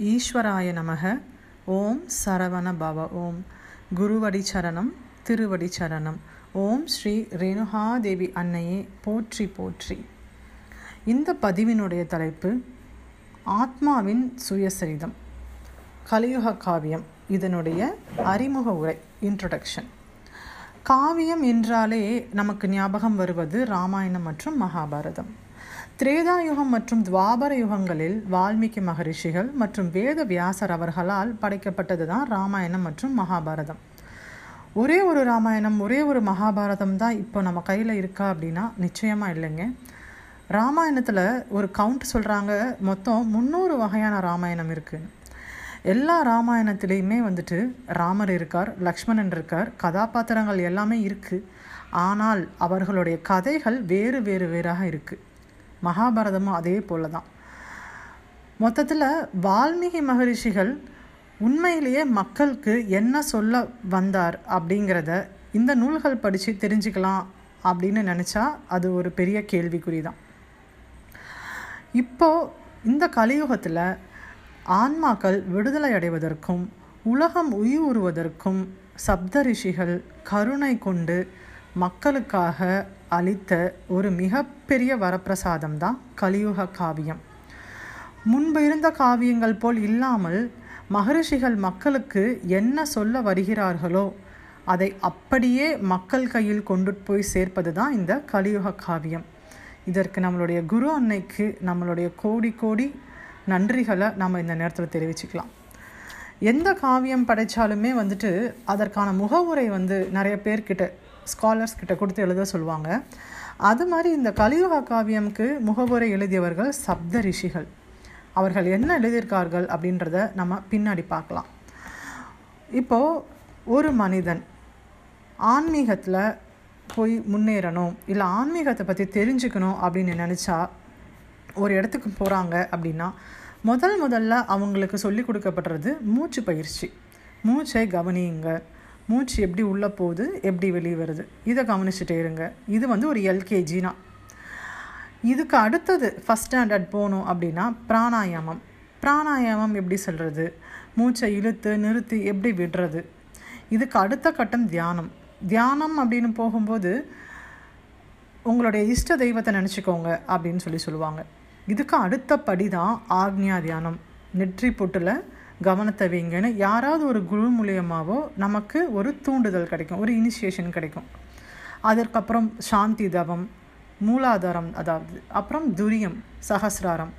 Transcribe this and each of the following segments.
ஈஸ்வராய நமக. ஓம் சரவண பவ. ஓம் குருவடி சரணம் திருவடி சரணம். ஓம் ஸ்ரீ ரேணுகாதேவி அன்னையே போற்றி போற்றி. இந்த பதிவினுடைய தலைப்பு ஆத்மாவின் சுயசரிதம். கலியுக காவியம். இதனுடைய அறிமுக உரை இன்ட்ரொடக்ஷன் காவியம் என்றாலே நமக்கு ஞாபகம் வருவது ராமாயணம் மற்றும் மகாபாரதம். திரேதாயுகம் மற்றும் துவாபர யுகங்களில் வால்மீகி மகரிஷிகள் மற்றும் வேத வியாசர் அவர்களால் படைக்கப்பட்டது தான் ராமாயணம் மற்றும் மகாபாரதம். ஒரே ஒரு ராமாயணம் ஒரே ஒரு மகாபாரதம் தான் இப்போ நம்ம கையில் இருக்கா அப்படின்னா நிச்சயமாக இல்லைங்க. ராமாயணத்தில் ஒரு கவுண்ட் சொல்கிறாங்க மொத்தம் முந்நூறு வகையான ராமாயணம் இருக்குது எல்லா ராமாயணத்திலையுமே வந்துட்டு ராமர் இருக்கார் லக்ஷ்மணன் இருக்கார் கதாபாத்திரங்கள் எல்லாமே இருக்குது ஆனால் அவர்களுடைய கதைகள் வேறு வேறு வேறாக இருக்குது மகாபாரதமும் அதே போல தான் மொத்தத்தில் வால்மீகி மகரிஷிகள் உண்மையிலேயே மக்களுக்கு என்ன சொல்ல வந்தார் அப்படிங்கிறத இந்த நூல்கள் படித்து தெரிஞ்சுக்கலாம் அப்படின்னு நினச்சா அது ஒரு பெரிய கேள்விக்குறி தான் இப்போது இந்த கலியுகத்தில் ஆன்மாக்கள் விடுதலை அடைவதற்கும் உலகம் உயிருவதற்கும் சப்த ரிஷிகள் கருணை கொண்டு மக்களுக்காக அளித்த ஒரு மிகப்பெரிய வரப்பிரசாதம் தான் கலியுக காவியம். முன்பு இருந்த காவியங்கள் போல் இல்லாமல் மகரிஷிகள் மக்களுக்கு என்ன சொல்ல வருகிறார்களோ அதை அப்படியே மக்கள் கையில் கொண்டு போய் சேர்ப்பது தான் இந்த கலியுக காவியம். இதற்கு நம்மளுடைய குரு அன்னைக்கு நம்மளுடைய கோடி கோடி நன்றிகளை நம்ம இந்த நேரத்தில் தெரிவிச்சுக்கலாம். எந்த காவியம் படைத்தாலுமே வந்துட்டு அதற்கான முகவுரை வந்து நிறைய பேர்கிட்ட ஸ்காலர்ஸ் கிட்ட கொடுத்து எழுத சொல்லுவாங்க. அது மாதிரி இந்த கலியுக காவியம்க்கு முகவுரை எழுதியவர்கள் சப்த ரிஷிகள். அவர்கள் என்ன எழுதியிருக்கார்கள் அப்படின்றத நம்ம பின்னாடி பார்க்கலாம். இப்போது ஒரு மனிதன் ஆன்மீகத்தில் போய் முன்னேறணும் இல்லை ஆன்மீகத்தை பற்றி தெரிஞ்சுக்கணும் அப்படின்னு நினச்சா ஒரு இடத்துக்கு போகிறாங்க அப்படின்னா முதல் முதல்ல அவங்களுக்கு சொல்லி கொடுக்கப்படுறது மூச்சு பயிற்சி. மூச்சை கவனியுங்க மூச்சு எப்படி உள்ளே போகுது எப்படி வெளியே வருது? இதை கவனிச்சுட்டே இருங்க. இது வந்து ஒரு எல்கேஜினா இதுக்கு அடுத்தது ஃபஸ்ட் ஸ்டாண்டர்ட் போகணும் அப்படின்னா பிராணாயாமம். பிராணாயாமம் எப்படி சொல்கிறது மூச்சை இழுத்து நிறுத்தி எப்படி விடுறது? இதுக்கு அடுத்த கட்டம் தியானம். தியானம் அப்படின்னு போகும்போது உங்களுடைய இஷ்ட தெய்வத்தை நினச்சிக்கோங்க அப்படின்னு சொல்லி சொல்லுவாங்க. இதுக்கு அடுத்த படி தான் ஆக்னியா தியானம். நெற்றி பொட்டில் கவனத்தை வைங்கன்னு யாராவது ஒரு குரு மூலியமாகவோ நமக்கு ஒரு தூண்டுதல் கிடைக்கும் ஒரு இனிஷியேஷன் கிடைக்கும். அதற்கப்புறம் சாந்தி தவம் மூலாதாரம் அதாவது அப்புறம் துரியம் சகசிராரம்.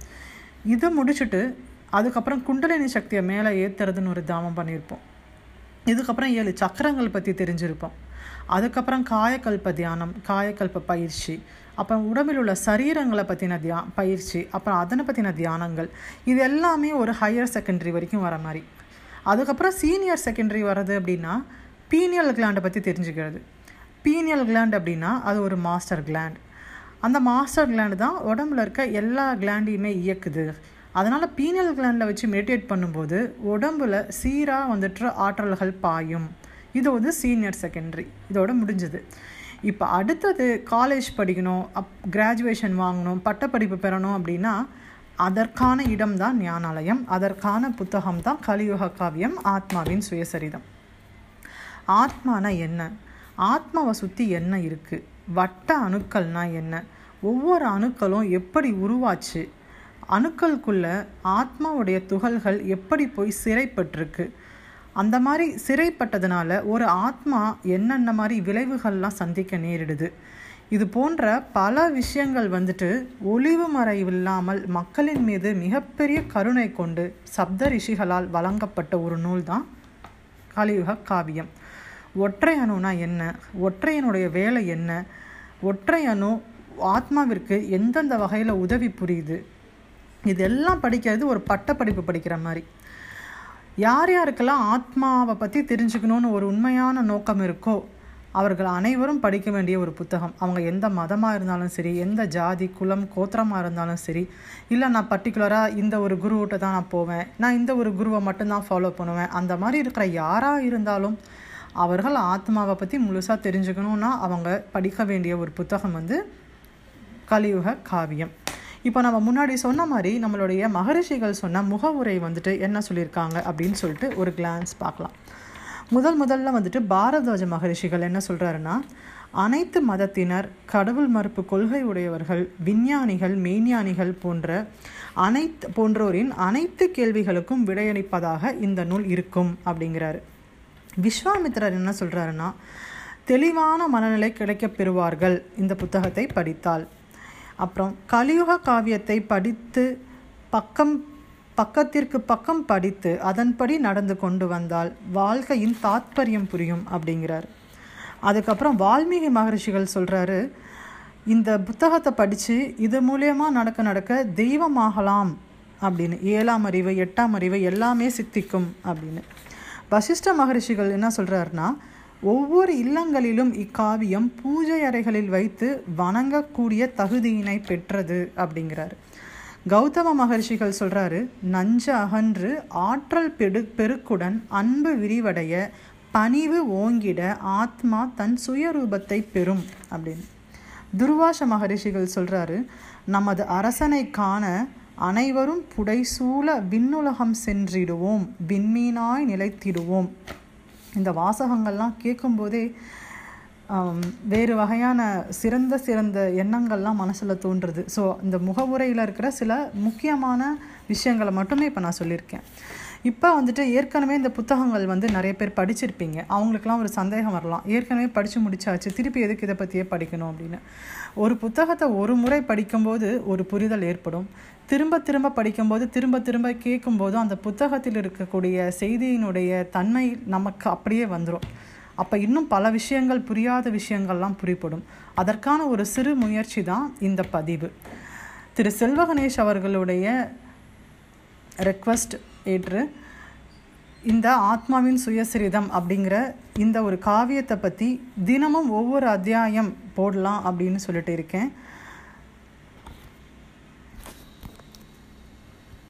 இதை முடிச்சுட்டு அதுக்கப்புறம் குண்டலினி சக்தியை மேலே ஏற்றுறதுன்னு ஒரு தாமம் பண்ணியிருப்போம். இதுக்கப்புறம் ஏழு சக்கரங்கள் பற்றி தெரிஞ்சிருப்போம். அதுக்கப்புறம் காயக்கல்ப தியானம் காயக்கல்ப பயிற்சி அப்புறம் உடம்பில் உள்ள சரீரங்களை பற்றின தியா பயிற்சி அப்புறம் அதனை பற்றின தியானங்கள். இது எல்லாமே ஒரு ஹையர் செகண்டரி வரைக்கும் வர மாதிரி. அதுக்கப்புறம் சீனியர் செகண்டரி வர்றது அப்படின்னா பீனியல் கிளாண்டை பற்றி தெரிஞ்சுக்கிறது. பீனியல் கிளாண்ட் அப்படின்னா அது ஒரு மாஸ்டர் கிளாண்ட் அந்த மாஸ்டர் கிளாண்டு தான் உடம்புல இருக்க எல்லா கிளாண்டையுமே இயக்குது. அதனால் பீனியல் கிளாண்டில் வச்சு மெடிடேட் பண்ணும்போது உடம்புல சீராக வந்துட்டு ஆற்றல்கள் பாயும். இது வந்து சீனியர் செகண்டரி இதோட முடிஞ்சது. இப்போ அடுத்தது காலேஜ் படிக்கணும் அப் கிராஜுவேஷன் வாங்கணும் பட்டப்படிப்பு பெறணும் அப்படின்னா அதற்கான இடம் தான் ஞானாலயம் அதற்கான புத்தகம் தான் கலியுக காவியம் ஆத்மாவின் சுயசரிதம். ஆத்மானா என்ன? ஆத்மாவை சுற்றி என்ன இருக்குது வட்ட அணுக்கள்னா என்ன? ஒவ்வொரு அணுக்களும் எப்படி உருவாச்சு? அணுக்களுக்குள்ள ஆத்மாவுடைய துகள்கள் எப்படி போய் சிறைப்பட்டிருக்கு? அந்த மாதிரி சிறைப்பட்டதுனால ஒரு ஆத்மா என்னென்ன மாதிரி விளைவுகள்லாம் சந்திக்க நேரிடுது. இது போன்ற பல விஷயங்கள் வந்துட்டு ஒளிவு மறைவில்லாமல் மக்களின் மீது மிகப்பெரிய கருணை கொண்டு சப்த ரிஷிகளால் வழங்கப்பட்ட ஒரு நூல் தான் கலியுக காவியம். ஒற்றை அணுனா என்ன? ஒற்றையனுடைய வேலை என்ன? ஒற்றை அணு ஆத்மாவிற்கு எந்தெந்த வகையில் உதவி புரியுது? இதெல்லாம் படிக்கிறது ஒரு பட்டப்படிப்பு படிக்கிற மாதிரி. யார் யாருக்கெல்லாம் ஆத்மாவை பற்றி தெரிஞ்சுக்கணுன்னு ஒரு உண்மையான நோக்கம் இருக்கோ அவர்கள் அனைவரும் படிக்க வேண்டிய ஒரு புத்தகம். அவங்க எந்த மதமாக இருந்தாலும் சரி எந்த ஜாதி குலம் கோத்திரமாக இருந்தாலும் சரி இல்லை நான் பர்டிகுலராக இந்த ஒரு குருவிட்ட தான் நான் போவேன் நான் இந்த ஒரு குருவை மட்டும்தான் ஃபாலோ பண்ணுவேன் அந்த மாதிரி இருக்கிற யாராக இருந்தாலும் அவர்கள் ஆத்மாவை பற்றி முழுசாக தெரிஞ்சுக்கணுன்னா அவங்க படிக்க வேண்டிய ஒரு புத்தகம் வந்து கலியுக காவியம். இப்போ நம்ம முன்னாடி சொன்ன மாதிரி நம்மளுடைய மகரிஷிகள் சொன்ன முகவுரை வந்துட்டு என்ன சொல்லியிருக்காங்க அப்படின்னு சொல்லிட்டு ஒரு கிளான்ஸ் பார்க்கலாம். முதல் முதல்ல வந்துட்டு பாரதாஜ மகரிஷிகள் என்ன சொல்கிறாருன்னா அனைத்து மதத்தினர் கடவுள் மறுப்பு கொள்கை உடையவர்கள் விஞ்ஞானிகள் மெய்ஞானிகள் போன்ற அனைத்து போன்றோரின் அனைத்து கேள்விகளுக்கும் விடையளிப்பதாக இந்த நூல் இருக்கும் அப்படிங்கிறாரு. விஸ்வாமித்திரர் என்ன சொல்கிறாருன்னா தெளிவான மனநிலை கிடைக்கப் பெறுவார்கள். இந்த புத்தகத்தை படித்தால் அப்புறம் கலியுக காவியத்தை படித்து பக்கம் பக்கத்திற்கு பக்கம் படித்து அதன்படி நடந்து கொண்டு வந்தால் வாழ்க்கையின் தாத்பரியம் புரியும் அப்படிங்கிறார். அதுக்கப்புறம் வால்மீகி மகரிஷிகள் சொல்கிறாரு இந்த புத்தகத்தை படித்து இது மூலயமா நடக்க நடக்க தெய்வமாகலாம் அப்படின்னு. ஏழாம் அறிவு எட்டாம் அறிவு எல்லாமே சித்திக்கும் அப்படின்னு. வசிஷ்ட மகரிஷிகள் என்ன சொல்கிறாருன்னா ஒவ்வொரு இல்லங்களிலும் இக்காவியம் பூஜை அறைகளில் வைத்து வணங்கக்கூடிய தகுதியினை பெற்றது அப்படிங்கிறாரு. கௌதம மகர்ஷிகள் சொல்கிறாரு நஞ்சு அகன்று ஆற்றல் பெடு பெருக்குடன் அன்பு விரிவடைய பணிவு ஓங்கிட ஆத்மா தன் சுயரூபத்தை பெறும் அப்படின்னு. துர்வாச மகரிஷிகள் சொல்கிறாரு நமது அரசனை காண அனைவரும் புடைசூழ விண்ணுலகம் சென்றிடுவோம் விண்மீனாய் நிலைத்திடுவோம் இந்த வாசகங்கள்லாம் கேட்கும்போதே வேறு வகையான சிறந்த சிறந்த எண்ணங்கள்லாம் மனசில் தோன்றுறது ஸோ இந்த முகவுரையில் இருக்கிற சில முக்கியமான விஷயங்களை மட்டுமே இப்போ நான் சொல்லியிருக்கேன். இப்போ வந்துட்டு ஏற்கனவே இந்த புத்தகங்கள் வந்து நிறைய பேர் படிச்சிருப்பீங்க. அவங்களுக்குலாம் ஒரு சந்தேகம் வரலாம். ஏற்கனவே படித்து முடிச்சாச்சு. திருப்பி எதுக்கு இதை பற்றியே படிக்கணும் அப்படின்னு. ஒரு புத்தகத்தை ஒரு முறை படிக்கும்போது ஒரு புரிதல் ஏற்படும். திரும்ப திரும்ப படிக்கும்போது திரும்ப திரும்ப கேட்கும்போது அந்த புத்தகத்தில் இருக்கக்கூடிய செய்தியினுடைய தன்மை நமக்கு அப்படியே வந்துடும் அப்போ இன்னும் பல விஷயங்கள் புரியாத விஷயங்கள்லாம் புரிப்படும் அதற்கான ஒரு சிறு முயற்சி தான் இந்த பதிவு. திரு செல்வகணேஷ் அவர்களுடைய ரெக்வஸ்ட் ஏற்று இந்த ஆத்மாவின் சுயசரிதம் அப்படிங்கிற இந்த ஒரு காவியத்தை பற்றி தினமும் ஒவ்வொரு அத்தியாயம் போடலாம் அப்படின்னு சொல்லிட்டு இருக்கேன்.